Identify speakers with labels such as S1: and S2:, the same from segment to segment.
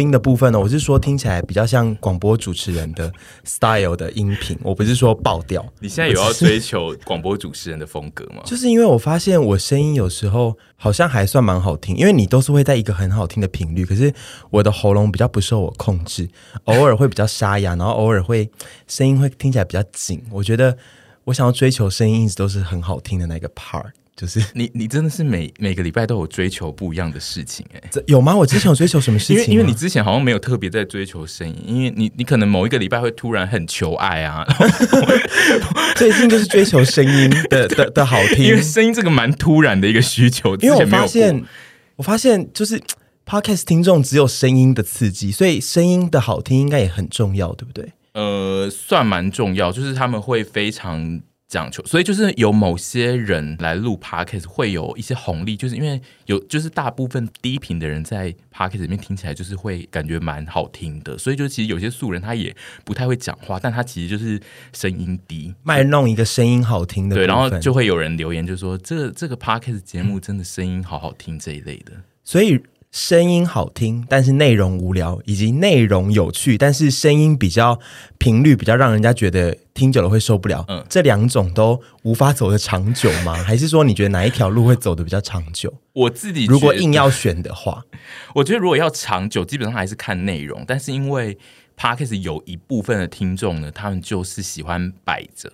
S1: 音的部分呢，我是说听起来比较像广播主持人的 style 的音频，我不是说爆掉。
S2: 你现在有要追求广播主持人的风格吗？
S1: 就是因为我发现我声音有时候好像还算蛮好听，因为你都是会在一个很好听的频率，可是我的喉咙比较不受我控制，偶尔会比较沙哑，然后偶尔会声音会听起来比较紧。我觉得我想要追求声音一直都是很好听的那个 part。就是
S2: 你，你真的是每每个礼拜都有追求不一样的事情哎、欸，
S1: 有吗？我之前有追求什么事情？
S2: 因为因为你之前好像没有特别在追求声音，因为你你可能某一个礼拜会突然很求爱啊，
S1: 最近就是追求声音的的的好听，
S2: 因为声音这个蛮突然的一个需求。
S1: 因为我发现，我发现就是 Podcast 听众只有声音的刺激，所以声音的好听应该也很重要，对不对？
S2: 呃，算蛮重要，就是他们会非常。讲求，所以就是有某些人来录 Podcast 会有一些红利，就是因为有就是大部分低频的人在 Podcast 里面听起来就是会感觉蛮好听的，所以就其实有些素人他也不太会讲话，但他其实就是声音低，
S1: 卖弄一个声音好听的，
S2: 对，然后就会有人留言就说这个这个 Podcast 节目真的声音好好听这一类的，
S1: 所以。声音好听，但是内容无聊；以及内容有趣，但是声音比较频率比较让人家觉得听久了会受不了。嗯，这两种都无法走得长久吗？还是说你觉得哪一条路会走得比较长久？
S2: 我自己
S1: 如果硬要选的话，
S2: 我觉得如果要长久，基本上还是看内容。但是因为 Podcast 有一部分的听众呢，他们就是喜欢摆着，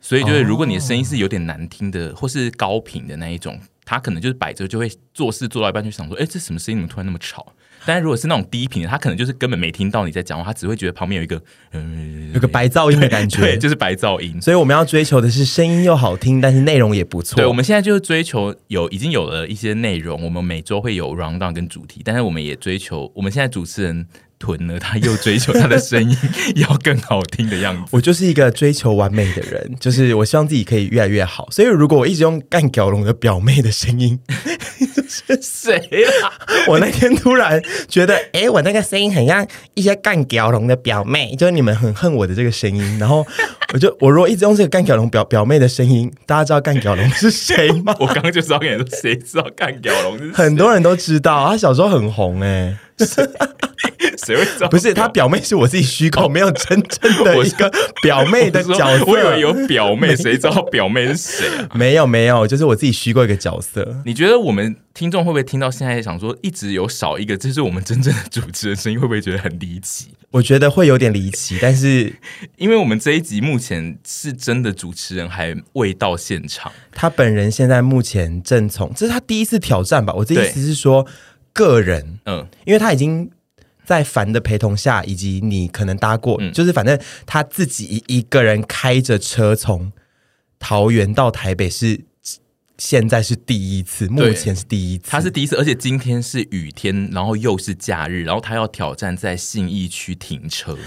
S2: 所以就是如果你的声音是有点难听的，或是高频的那一种。他可能就是摆着，就会做事做到一半就想说：“哎，这什么声音？怎么突然那么吵？”但是如果是那种低频的，他可能就是根本没听到你在讲话，他只会觉得旁边有一个嗯，
S1: 有个白噪音的感觉，
S2: 对，就是白噪音。
S1: 所以我们要追求的是声音又好听，但是内容也不错。
S2: 对，我们现在就是追求有已经有了一些内容，我们每周会有 rundown 跟主题，但是我们也追求我们现在主持人。囤了，他又追求他的声音要更好听的样子。
S1: 我就是一个追求完美的人，就是我希望自己可以越来越好。所以如果我一直用干屌龙的表妹的声音，
S2: 是谁啊？
S1: 我那天突然觉得，哎、欸，我那个声音很像一些干屌龙的表妹，就是你们很恨我的这个声音。然后 我就，我如果一直用这个干屌龙表表妹的声音，大家知道干屌龙是谁吗？
S2: 我刚刚就知道跟你说，谁知道干屌龙？
S1: 很多人都知道，他小时候很红哎、欸。
S2: 谁会知道？
S1: 不是他表妹是我自己虚构，没有真正的一个表妹的角色。
S2: 我，我以为有表妹，谁知道表妹是谁啊？
S1: 没有没有，就是我自己虚构一个角色。
S2: 你觉得我们听众会不会听到现在想说，一直有少一个，这是我们真正的主持人声音，会不会觉得很离奇？
S1: 我觉得会有点离奇，但是
S2: 因为我们这一集目前是真的主持人还未到现场，
S1: 他本人现在目前正从，这是他第一次挑战吧？我的意思是说。个人，嗯，因为他已经在凡的陪同下，以及你可能搭过，嗯、就是反正他自己一个人开着车从桃园到台北是现在是第一次，目前是第一次，
S2: 他是第一次，而且今天是雨天，然后又是假日，然后他要挑战在信义区停车。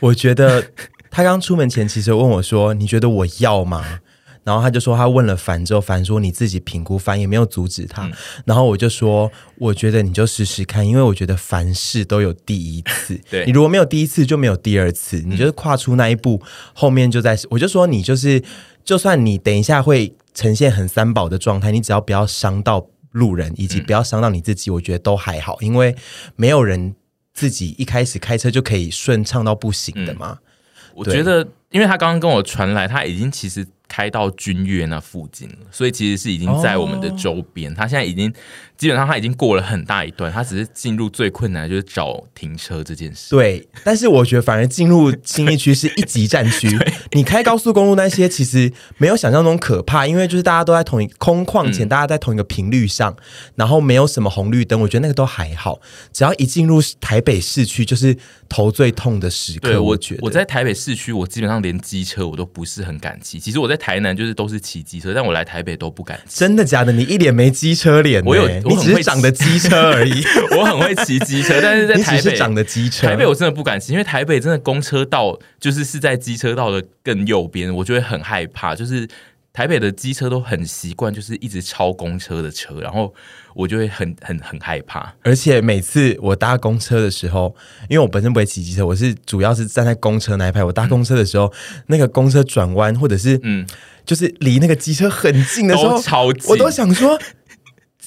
S1: 我觉得他刚出门前其实问我说：“你觉得我要吗？”然后他就说，他问了凡之后，凡说你自己评估，凡也没有阻止他。嗯、然后我就说，我觉得你就试试看，因为我觉得凡事都有第一次。对，你如果没有第一次，就没有第二次。你就是跨出那一步，嗯、后面就在。我就说，你就是，就算你等一下会呈现很三宝的状态，你只要不要伤到路人，以及不要伤到你自己，嗯、我觉得都还好，因为没有人自己一开始开车就可以顺畅到不行的嘛。嗯、
S2: 我觉得，因为他刚刚跟我传来，他已经其实。开到君悦那附近，所以其实是已经在我们的周边。他现在已经基本上他已经过了很大一段，他只是进入最困难的就是找停车这件事。
S1: 对，但是我觉得反而进入新义区是一级战区。你开高速公路那些其实没有想象中可怕，因为就是大家都在同一空旷前，大家在同一个频率上，嗯、然后没有什么红绿灯，我觉得那个都还好。只要一进入台北市区，就是头最痛的时刻。我觉得
S2: 我在台北市区，我基本上连机车我都不是很敢骑。其实我在台南就是都是骑机车，但我来台北都不敢。
S1: 真的假的？你一脸没机车脸。
S2: 我有，
S1: 你只会长的机车而已。
S2: 我很会骑机车，但是在台北
S1: 长的机车。
S2: 台北我真的不敢骑，因为台北真的公车道就是是在机车道的更右边，我就会很害怕。就是台北的机车都很习惯，就是一直超公车的车，然后我就会很很很害怕。
S1: 而且每次我搭公车的时候，因为我本身不会骑机车，我是主要是站在公车那一排。我搭公车的时候，嗯、那个公车转弯或者是嗯。就是离那个机车很近的时候，
S2: 超近，
S1: 我都想说，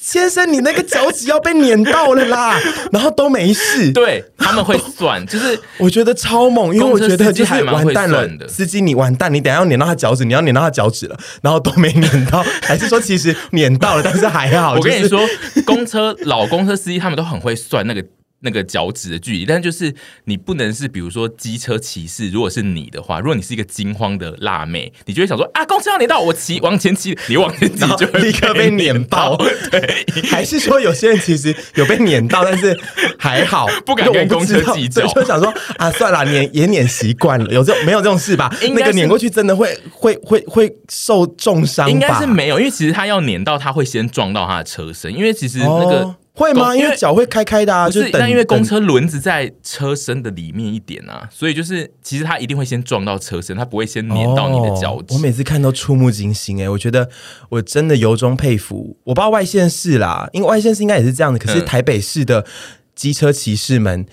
S1: 先生，你那个脚趾要被碾到了啦，然后都没事。
S2: 对，他们会算，就是
S1: 我觉得超猛，因为我觉得就是完蛋了，司机你完蛋，你等下要碾到他脚趾，你要碾到他脚趾了，然后都没碾到，还是说其实碾到了，但是还好。
S2: 我跟你说，公车老公车司机他们都很会算那个。那个脚趾的距离，但就是你不能是，比如说机车骑士，如果是你的话，如果你是一个惊慌的辣妹，你就会想说啊，公车要你到我骑往前骑，你往前骑就会
S1: 立刻被碾爆。对，还是说有些人其实有被碾到，但是还好，
S2: 不敢跟公车计较，
S1: 就想说啊，算了，碾也碾习惯了，有这种没有这种事吧？那个碾过去真的会会会会受重伤？
S2: 应该是没有，因为其实他要碾到，他会先撞到他的车身，因为其实那个。哦
S1: 会吗？因为脚会开开的啊，
S2: 是。但因为公车轮子在车身的里面一点啊，所以就是其实它一定会先撞到车身，它不会先碾到你的脚趾。
S1: 我每次看都触目惊心哎，我觉得我真的由衷佩服。我不知道外县市啦，因为外县市应该也是这样的，可是台北市的机车骑士们。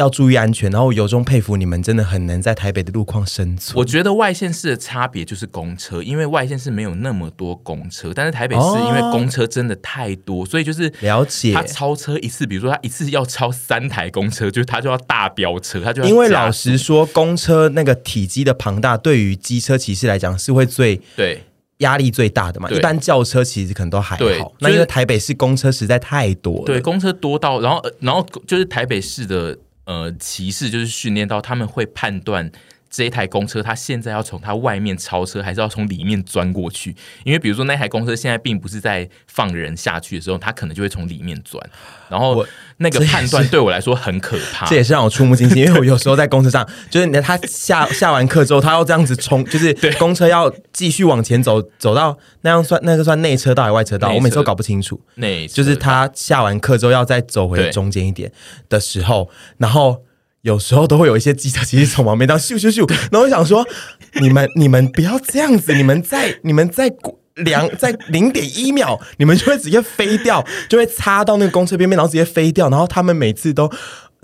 S1: 要注意安全，然后由衷佩服你们，真的很能在台北的路况生存。
S2: 我觉得外县市的差别就是公车，因为外县市没有那么多公车，但是台北市因为公车真的太多，哦、所以就是
S1: 了解
S2: 他超车一次，比如说他一次要超三台公车，就是他就要大飙车，他就
S1: 因为老实说，公车那个体积的庞大，对于机车骑士来讲是会最
S2: 对
S1: 压力最大的嘛。一般轿车其实可能都还好，那因为台北市公车实在太多了，
S2: 对公车多到，然后然后就是台北市的。呃，歧视就是训练到他们会判断这一台公车，它现在要从它外面超车，还是要从里面钻过去？因为比如说那台公车现在并不是在放人下去的时候，它可能就会从里面钻。然后那个判断对我来说很可怕，
S1: 这也是让我触目惊心。因为我有时候在公车上，就是他下下完课之后，他要这样子冲，就是 公车要继续往前走，走到那样算那个算内车道还是外车道？我每次都搞不清楚。
S2: 内
S1: 就是他下完课之后要再走回中间一点的时候，然后有时候都会有一些机车其实从旁边这样咻咻咻，然后我想说，你们你们不要这样子，你们在 你们在。两在零点一秒，你们就会直接飞掉，就会擦到那个公车边边，然后直接飞掉。然后他们每次都，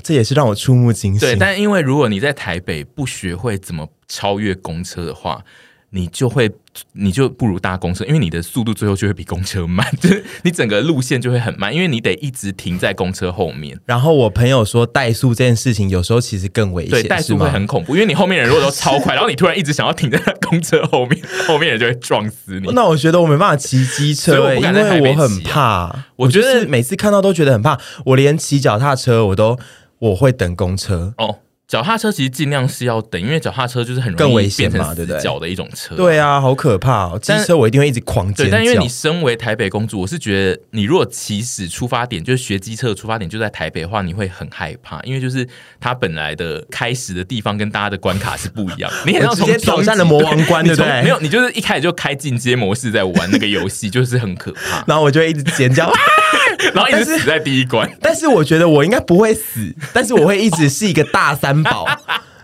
S1: 这也是让我触目惊心。
S2: 对，但因为如果你在台北不学会怎么超越公车的话，你就会。你就不如搭公车，因为你的速度最后就会比公车慢，就是你整个路线就会很慢，因为你得一直停在公车后面。
S1: 然后我朋友说，怠速这件事情有时候其实更危险，
S2: 对，怠速会很恐怖，因为你后面人如果都超快，然后你突然一直想要停在公车后面，后面人就会撞死你。
S1: 那我觉得我没办法骑机车，因为我很怕。我觉得每次看到都觉得很怕，我连骑脚踏车我都我会等公车
S2: 哦。脚踏车其实尽量是要等，因为脚踏车就是很容易变成死脚的一种车。
S1: 对啊，好可怕哦！机车我一定会一直狂尖叫。
S2: 对，但因为你身为台北公主，我是觉得你如果起始出发点就是学机车的出发点就在台北的话，你会很害怕，因为就是它本来的开始的地方跟大家的关卡是不一样。你很要直接
S1: 挑战的魔王关，对不对？
S2: 没有，你就是一开始就开进阶模式在玩那个游戏，就是很可怕。
S1: 然后我就会一直尖叫。
S2: 然后一直死在第一关，
S1: 但是我觉得我应该不会死，但是我会一直是一个大三宝。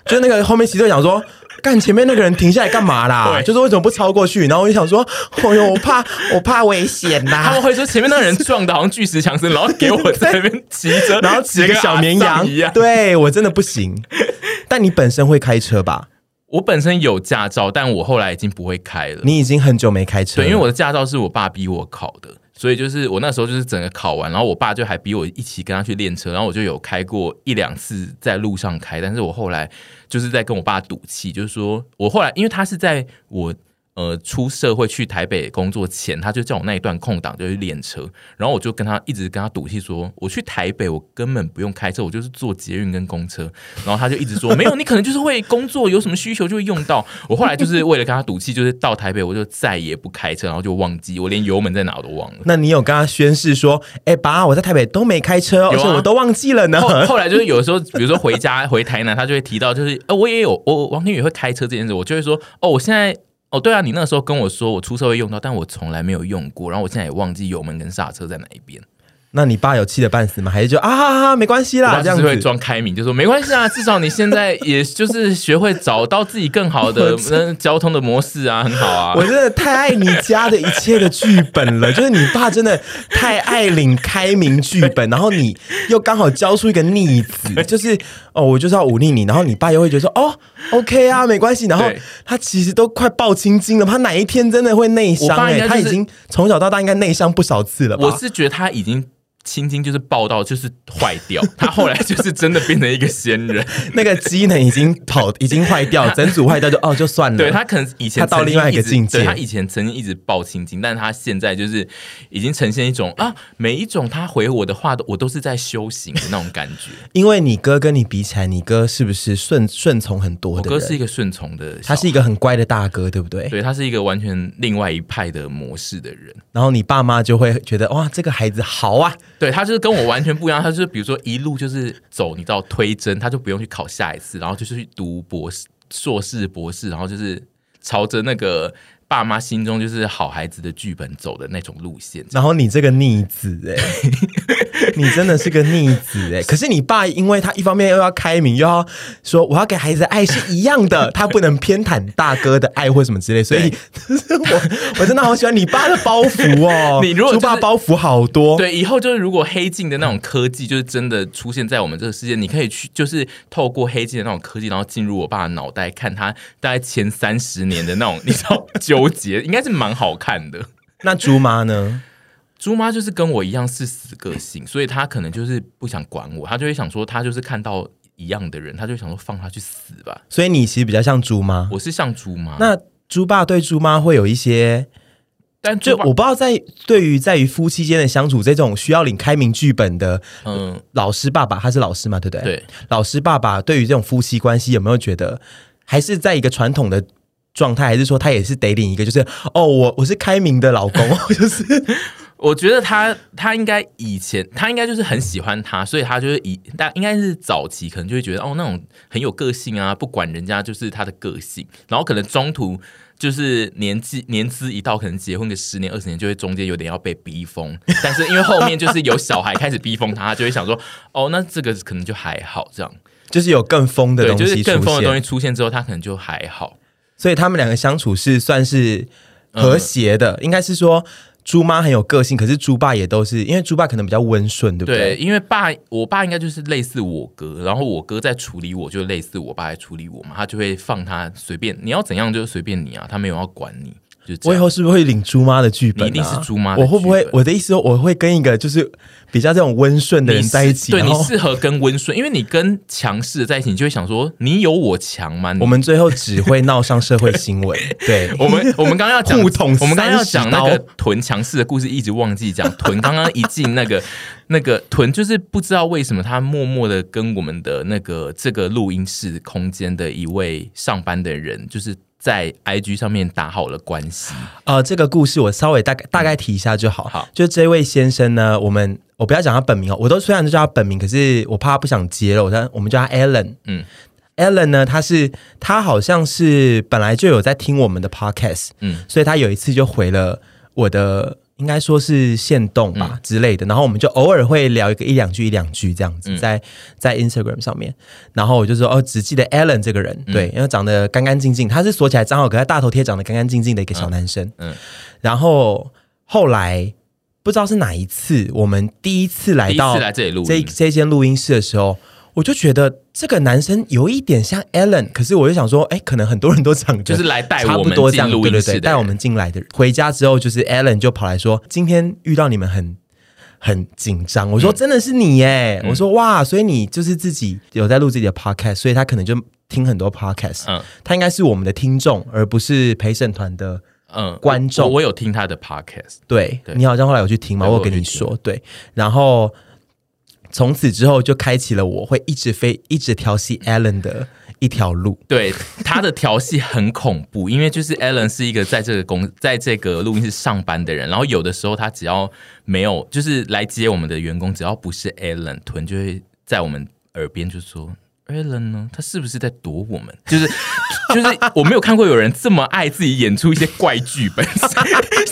S1: 就那个后面骑车想说，干前面那个人停下来干嘛啦？就是为什么不超过去？然后我就想说，哦呦，我怕 我怕危险呐。
S2: 他们会说前面那个人撞的好像巨石强森，然后给我在那边骑着，
S1: 然后骑个小绵羊一样。对我真的不行。但你本身会开车吧？
S2: 我本身有驾照，但我后来已经不会开了。
S1: 你已经很久没开车了。
S2: 对，因为我的驾照是我爸逼我考的。所以就是我那时候就是整个考完，然后我爸就还逼我一起跟他去练车，然后我就有开过一两次在路上开，但是我后来就是在跟我爸赌气，就是说我后来因为他是在我。呃，出社会去台北工作前，他就叫我那一段空档就去练车，然后我就跟他一直跟他赌气说，我去台北我根本不用开车，我就是坐捷运跟公车，然后他就一直说 没有，你可能就是会工作，有什么需求就会用到。我后来就是为了跟他赌气，就是到台北我就再也不开车，然后就忘记我连油门在哪我都忘了。
S1: 那你有跟他宣誓说，哎、欸、爸，我在台北都没开车，而且我都忘记了呢？
S2: 后，后来就是有的时候，比如说回家回台南，他就会提到，就是呃我也有我王天宇会开车这件事，我就会说哦，我现在。哦，对啊，你那时候跟我说我出社会用到，但我从来没有用过，然后我现在也忘记油门跟刹车在哪一边。
S1: 那你爸有气得半死吗？还是就啊哈哈没关系啦，这样子
S2: 会装开明，就说没关系啊，至少你现在 也就是学会找到自己更好的 交通的模式啊，很好啊。
S1: 我真的太爱你家的一切的剧本了，就是你爸真的太爱领开明剧本，然后你又刚好教出一个逆子，就是哦，我就是要忤逆你，然后你爸又会觉得说哦，OK 啊，没关系，然后他其实都快爆青筋了，他哪一天真的会内伤？哎、就是，他已经从小到大应该内伤不少次了吧？
S2: 我是觉得他已经。青筋就是爆到就是坏掉，他后来就是真的变成一个仙人，
S1: 那个机能已经跑 已经坏掉，整组坏掉就哦就算了。
S2: 对，他可能以前他
S1: 到另外一个境界，
S2: 他以前曾经一直爆青筋，但是他现在就是已经呈现一种啊，每一种他回我的话都我都是在修行的那种感觉。
S1: 因为你哥跟你比起来，你哥是不是顺顺从很多的？
S2: 我哥是一个顺从的，
S1: 他是一个很乖的大哥，对不对？
S2: 对，他是一个完全另外一派的模式的人。
S1: 然后你爸妈就会觉得哇，这个孩子好啊，
S2: 对他就是跟我。完全不一样，他就是比如说一路就是走，你知道推针，他就不用去考下一次，然后就是去读博士、硕士、博士，然后就是朝着那个。爸妈心中就是好孩子的剧本走的那种路线，
S1: 然后你这个逆子哎、欸，你真的是个逆子哎、欸。可是你爸因为他一方面又要开明，又要说我要给孩子的爱是一样的，他不能偏袒大哥的爱或什么之类，所以 我我真的好喜欢你爸的包袱哦。
S2: 你如果、就是、
S1: 爸包袱好多，
S2: 对，以后就是如果黑镜的那种科技就是真的出现在我们这个世界，你可以去就是透过黑镜的那种科技，然后进入我爸的脑袋，看他大概前三十年的那种，你知道就。我姐应该是蛮好看的。
S1: 那猪妈呢？
S2: 猪妈就是跟我一样是死个性，所以她可能就是不想管我，她就会想说，她就是看到一样的人，她就想说放她去死吧。
S1: 所以你其实比较像猪妈，
S2: 我是像猪妈。
S1: 那猪爸对猪妈会有一些，但就我不知道在对于在于夫妻间的相处这种需要领开明剧本的，嗯，老师爸爸他是老师嘛，对不对？
S2: 对，
S1: 老师爸爸对于这种夫妻关系有没有觉得还是在一个传统的？状态还是说他也是得领一个，就是哦，我我是开明的老公，就是。
S2: 我觉得他他应该以前他应该就是很喜欢他，所以他就是以但应该是早期可能就会觉得哦那种很有个性啊，不管人家就是他的个性，然后可能中途就是年纪 年资一到，可能结婚个十年二十年，就会中间有点要被逼疯，但是因为后面就是有小孩开始逼疯他，他就会想说哦那这个可能就还好，这样。就是有更疯的东西，就是更疯的东西出现之后，他可能就还好。所以他们两个相处是算是和谐的，嗯、应该是说猪妈很有个性，可是猪爸也都是，因为猪爸可能比较温顺，对不对？对，因为爸，我爸应该就是类似我哥，然后我哥在处理我，就类似我爸在处理我嘛，他就会放他随便，你要怎样就随便你啊，他没有要管你。就我以后是不是会领猪妈的剧本、啊？你一定是猪妈。我会不会？我的意思说，我会跟一个就是比较这种温顺的人在一起。对，你适合跟温顺，因为你跟强势的在一起，你就会想说，你有我强吗？我们最后只会闹上社会新闻。对我们，我们刚刚要讲，我们刚刚要讲那个屯强势的故事，一直忘记讲。屯刚刚一进那个那个屯，就是不知道为什么他默默的跟我们的那个这个录音室空间的一位上班的人，就是。在 IG 上面打好了关系。呃，这个故事我稍微大概大概提一下就好。好，就这位先生呢，我们我不要讲他本名哦，我都虽然就叫他本名，可是我怕他不想接了，我我们叫他 Allen。嗯 Allen 呢，他是他好像是本来就有在听我们的 Podcast，嗯，所以他有一次就回了我的。应该说是限动吧、嗯、之类的，然后我们就偶尔会聊一个一两句一两句这样子，在在 Instagram 上面，然后我就说哦，只记得 Allen 这个人，嗯、对，因为长得干干净净，他是锁起来账号，可他大头贴长得干干净净的一个小男生，嗯，嗯。然后后来不知道是哪一次，我们第一次来到来这里录这这间录音室的时候。我就觉得这个男生有一点像 Alan，可是我就想说，哎，可能很多人都长得就是来带我们进录音室，带我们进来的人。回家之后，就是 Alan 就跑来说，今天遇到你们很很紧张。我说真的是你耶，嗯、我说哇，所以你就是自己有在录自己的 podcast，所以他可能就听很多 podcast。嗯，他应该是我们的听众，而不是陪审团的嗯观众。我有听他的 podcast，对，对你好像后来有去听吗？我有跟你说，对，然后。从此之后就开启了我会一直飞、一直调戏 Alan 的一条路。对，他的调戏很恐怖，因为就是 Alan 是一个在这个公在这个录音室上班的人，然后有的时候他只要没有就是来接我们的员工，只要不是 Alan，屯就会在我们耳边就说：“ Alan 呢？他是不是在躲我们？就是就是我没有看过有人这么爱自己演出一些怪剧本。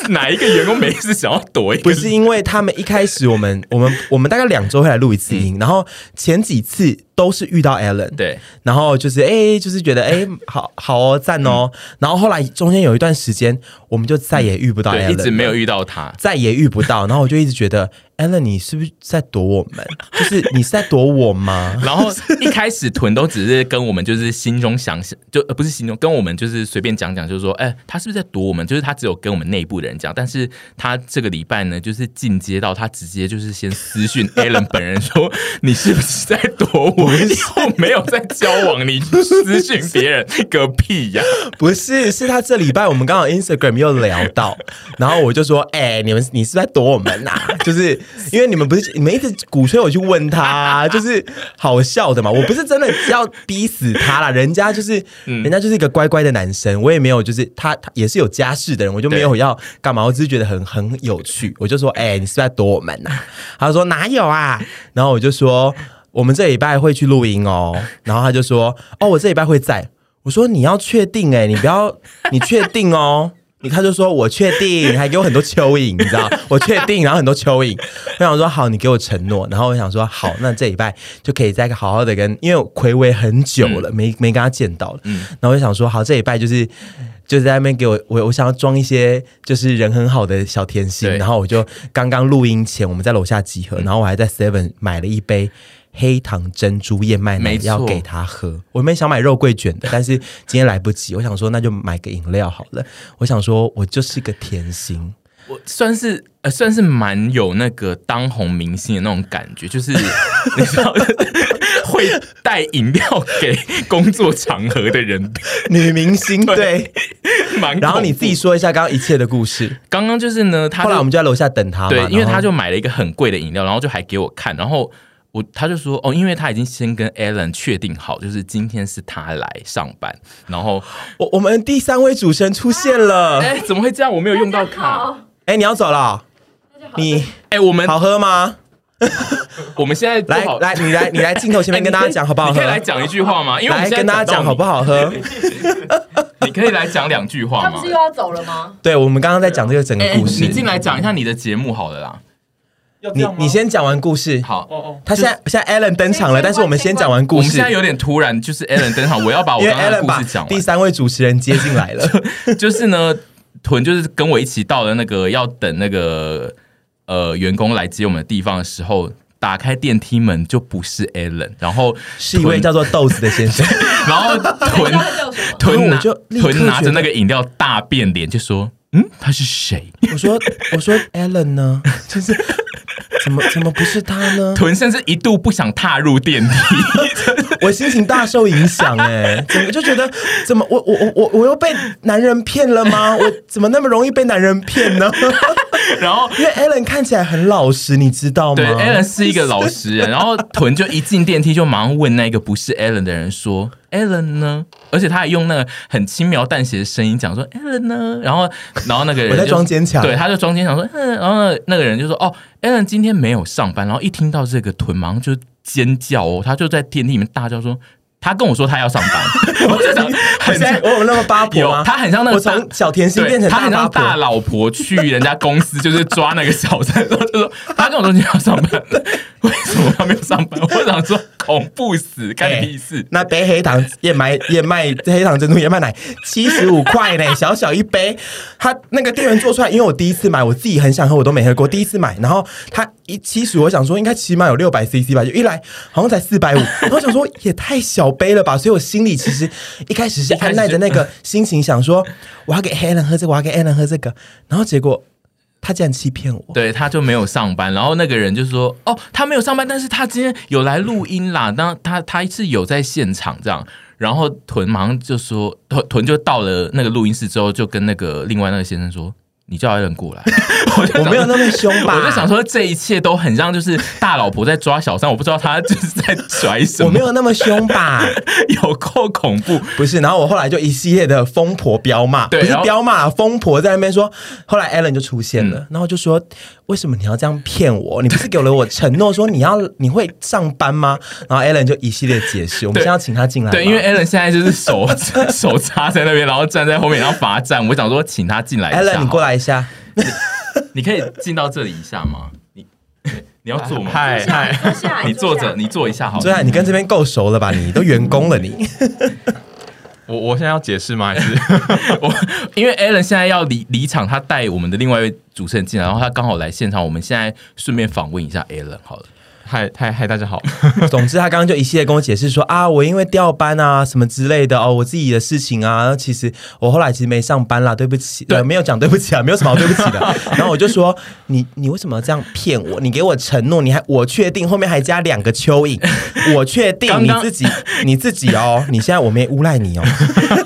S2: 哪一个员工没事想要躲一个？
S1: 不是因为他们一开始我们我们我们大概两周会来录一次音，嗯、然后前几次都是遇到 Alan，
S2: 对，
S1: 然后就是哎、欸，就是觉得哎、欸，好好哦，赞哦，嗯、然后后来中间有一段时间，我们就再也遇不到
S2: 直没有遇到他，
S1: 再也遇不到，然后我就一直觉得。Alan，你是不是在躲我们？就是你是在躲我吗？
S2: 然后一开始屯都只是跟我们就是心中想想，就呃不是心中跟我们就是随便讲讲，就是说，哎、欸，他是不是在躲我们？就是他只有跟我们内部的人讲，但是他这个礼拜呢，就是进阶到他直接就是先私讯 Alan 本人说，你是不是在躲我？以后没有在交往，你私讯别人个屁呀！
S1: 不是，是他这礼拜我们刚好 Instagram 又聊到，然后我就说，哎、欸，你们你是，是在躲我们呐、啊？就是。因为你们不是你们一直鼓吹我去问他、啊，就是好笑的嘛。我不是真的要逼死他啦，人家就是，嗯、人家就是一个乖乖的男生，我也没有就是他他也是有家室的人，我就没有要干嘛，我只是觉得很很有趣，我就说，哎、欸，你是不是在躲我们呐、啊？他说哪有啊？然后我就说，我们这礼拜会去录音哦。然后他就说，哦，我这礼拜会在。我说你要确定哎、欸，你不要，你确定哦。你他，就说我确定，还给我很多蚯蚓，你知道？我确定，然后很多蚯蚓。我想说好，你给我承诺。然后我想说好，那这礼拜就可以再好好的跟，因为我暌违很久了，嗯、没没跟他见到了。嗯，然后我就想说好，这礼拜就是就是在那边给我我我想要装一些就是人很好的小甜心。然后我就刚刚录音前我们在楼下集合，嗯、然后我还在 Seven 买了一杯。黑糖珍珠燕麦奶要给他喝，我没想买肉桂卷的，但是今天来不及，我想说那就买个饮料好了。我想说我就是个甜心，
S2: 我算是呃算是蛮有那个当红明星的那种感觉，就是你知道会带饮料给工作场合的人，
S1: 女明星
S2: 对。
S1: 然后你自己说一下刚刚一切的故事。
S2: 刚刚就是呢，他
S1: 后来我们就在楼下等他嘛，
S2: 对，因为他就买了一个很贵的饮料，然后就还给我看，然后。我他就说哦，因为他已经先跟 Alan 确定好，就是今天是他来上班，然后
S1: 我我们第三位主持人出现了，
S2: 哎、欸，怎么会这样？我没有用到卡，
S1: 哎、欸，你要走了？你哎、
S2: 欸，我们
S1: 好喝吗？
S2: 我们现在
S1: 来来，你来你来镜头前面跟大家讲好不好喝？
S2: 你可以来讲一句话吗？因为我们
S1: 来跟大家讲好不好喝？
S2: 你可以来讲两句话吗？
S3: 他不是又要走了吗？
S1: 对，我们刚刚在讲这个整个故事，
S2: 欸、你进来讲一下你的节目好了啦。
S1: 你你先讲完故事，
S2: 好。哦哦，
S1: 他现在现在 Alan 登场了，但是我们先讲完故事。
S2: 我们现在有点突然，就是 Alan 登场，我要把我刚刚的故事讲完。
S1: 第三位主持人接进来了，
S2: 就是呢，屯就是跟我一起到了那个要等那个呃员工来接我们的地方的时候，打开电梯门就不是 Alan，然后
S1: 是一位叫做豆子的先生，
S2: 然后屯 屯拿屯拿着那个饮料大变脸，就说：“嗯，他是谁？”
S1: 我说：“ 我说 Allen 呢？就是。”怎么怎么不是他呢？
S2: 屯甚至一度不想踏入电梯，
S1: 我心情大受影响哎，怎么就觉得怎么我我我我我又被男人骗了吗？我怎么那么容易被男人骗呢？
S2: 然后
S1: 因为 Alan 看起来很老实，你知道吗？
S2: 对，Alan 是一个老实人。然后屯就一进电梯就马上问那个不是 Alan 的人说。Alan 呢？而且他还用那个很轻描淡写的声音讲说：“Alan 呢？”然后，然后那个人
S1: 我在装坚强，
S2: 对，他就装坚强说：“嗯。”然后那个人就说：“哦，Alan 今天没有上班。”然后一听到这个，屯马上就尖叫哦，他就在电梯里面大叫说。他跟我说他要上班，我就想很像
S1: 我有那么八婆吗？
S2: 他很像那个
S1: 从小甜心变成
S2: 他很像大老婆去人家公司 就是抓那个小三，然后就说他跟我说你要上班，为什么他没有上班？我想说恐怖死，干屁事！
S1: 那杯黑糖燕麦燕麦黑糖珍珠燕麦奶七十五块呢，小小一杯，他那个店员做出来，因为我第一次买，我自己很想喝，我都没喝过，第一次买，然后他一七十，我想说应该起码有六百 CC 吧，就一来好像才四百五，然后想说也太小。杯了吧，所以我心里其实一开始是按耐着那个心情想说，我要给 Alan 喝这个，我要给 Alan 喝这个，然后结果他竟然欺骗我，
S2: 对，他就没有上班，然后那个人就说，哦，他没有上班，但是他今天有来录音啦，那他他是有在现场这样，然后屯马上就说，屯屯就到了那个录音室之后，就跟那个另外那个先生说。你叫 Allen 过来，
S1: 我没有那么凶吧？
S2: 我就想说，这一切都很像就是大老婆在抓小三，我不知道他就是在拽什么。
S1: 我没有那么凶吧？
S2: 有够恐怖，
S1: 不是？然后我后来就一系列的疯婆彪骂，对，不是彪骂，疯婆在那边说。后来 Allen 就出现了，嗯、然后就说：“为什么你要这样骗我？你不是给了我承诺说你要你会上班吗？”然后 Allen 就一系列解释。我们现在要请他进来，
S2: 对，因为 Allen 现在就是手 手插在那边，然后站在后面，然后罚站。我想说，请他进来。
S1: Allen，你过来。下，
S2: 你可以进到这里一下吗？你你要坐吗？
S3: 嗨嗨，
S2: 你坐着，你坐一下好。
S1: 对啊，你跟这边够熟了吧？你都员工了，你。
S3: 我我现在要解释吗？还是
S2: 我因为 Allen 现在要离离场，他带我们的另外一位主持人进来，然后他刚好来现场，我们现在顺便访问一下 Allen 好了。
S3: 嗨嗨嗨，大家好。
S1: 总之，他刚刚就一系列跟我解释说啊，我因为调班啊什么之类的哦，我自己的事情啊，其实我后来其实没上班啦，对不起，对，没有讲对不起啊，没有什么好对不起的。然后我就说，你你为什么要这样骗我？你给我承诺，你还我确定后面还加两个蚯蚓，我确定你自己你自己哦，你现在我没诬赖你哦。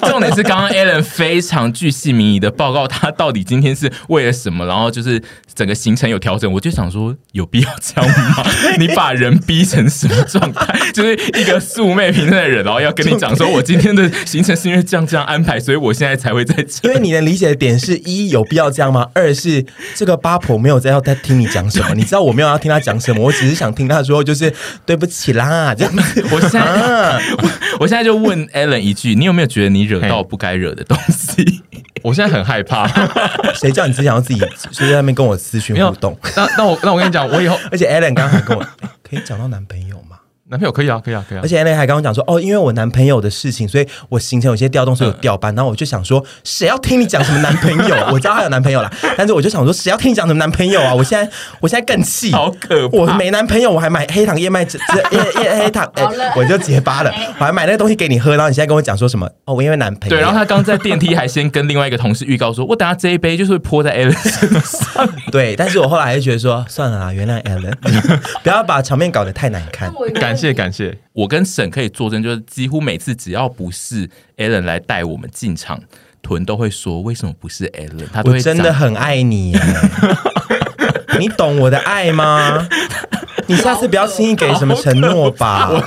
S2: 重点是刚刚 Allen 非常巨细靡遗的报告，他到底今天是为了什么，然后就是整个行程有调整，我就想说，有必要这样吗？你。把人逼成什么状态？就是一个素昧平生的人，然后要跟你讲说，我今天的行程是因为这样这样安排，所以我现在才会在这。
S1: 因为你能理解的点是一有必要这样吗？二是这个八婆没有在要在听你讲什么，你知道我没有要听他讲什么，我只是想听他说就是对不起啦这样子。
S2: 我现在、啊、我，我现在就问 Allen 一句，你有没有觉得你惹到不该惹的东西？
S3: 我现在很害怕。
S1: 谁叫你只想要自己就在那边跟我私讯互动？
S3: 那那我那我跟你讲，我以后
S1: 而且 Allen 刚刚还跟我。可以找到男朋友吗？
S3: 男朋友可以啊，可以啊，可以啊。
S1: 而且 Allen 还跟我讲说，哦，因为我男朋友的事情，所以我行程有些调动，所以有调班。然后我就想说，谁要听你讲什么男朋友？我知道他有男朋友啦，但是我就想说，谁要听你讲什么男朋友啊？我现在，我现在更气，
S2: 好可怕！
S1: 我没男朋友，我还买黑糖燕麦汁，燕燕 黑糖，哎，我就结巴了。我还买那个东西给你喝，然后你现在跟我讲说什么？哦，我因为男朋友。
S2: 对，然后他刚在电梯还先跟另外一个同事预告说，我等下这一杯就是会泼在 Allen 身上。
S1: 对，但是我后来还是觉得说，算了啦，原谅 Allen，不要把场面搞得太难看。
S3: 感谢感谢。
S2: 我跟沈可以作证，就是几乎每次只要不是 Allen 来带我们进场，屯都会说，为什么不是 Allen？他都会
S1: 真的很爱你，你懂我的爱吗？你下次不要轻易给什么承诺吧，
S3: 我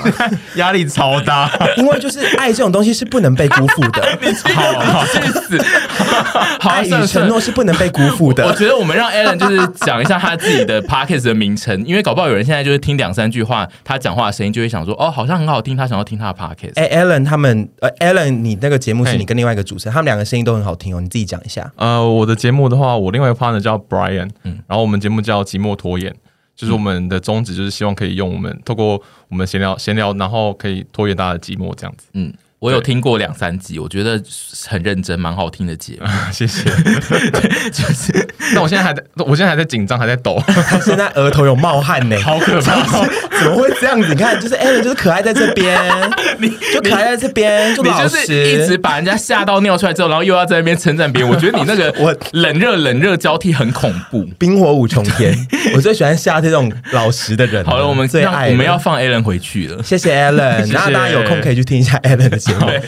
S3: 压力超大，
S1: 因为就是爱这种东西是不能被辜负的。
S2: 好好意思，
S1: 爱与承诺是不能被辜负的。
S2: 我觉得我们让 Allen 就是讲一下他自己的 Podcast 的名称，因为搞不好有人现在就是听两三句话，他讲话的声音就会想说，哦，好像很好听，他想要听他的 Podcast。
S1: 哎，Allen 他们，呃，Allen，你那个节目是你跟另外一个主持人，他们两个声音都很好听哦，你自己讲一下。
S3: 呃，我的节目的话，我另外一个 partner 叫 Brian，嗯，然后我们节目叫寂寞拖延。就是我们的宗旨，就是希望可以用我们透过我们闲聊闲聊，然后可以拖延大家的寂寞这样子。
S2: 嗯。我有听过两三集，我觉得很认真，蛮好听的节目。
S3: 谢谢。就是，那我现在还在，我现在还在紧张，还在抖。
S1: 他现在额头有冒汗呢，
S3: 好可怕！
S1: 怎么会这样子？你看，就是 Allen 就是可爱在这边，你就可爱在这边，就老实，
S2: 一直把人家吓到尿出来之后，然后又要在那边称赞别人。我觉得你那个我冷热冷热交替很恐怖，
S1: 冰火五重天。我最喜欢吓这种老实的人。
S2: 好了，我们最爱，我们要放 Allen 回去了。
S1: 谢谢 Allen，然后大家有空可以去听一下 Allen 的。对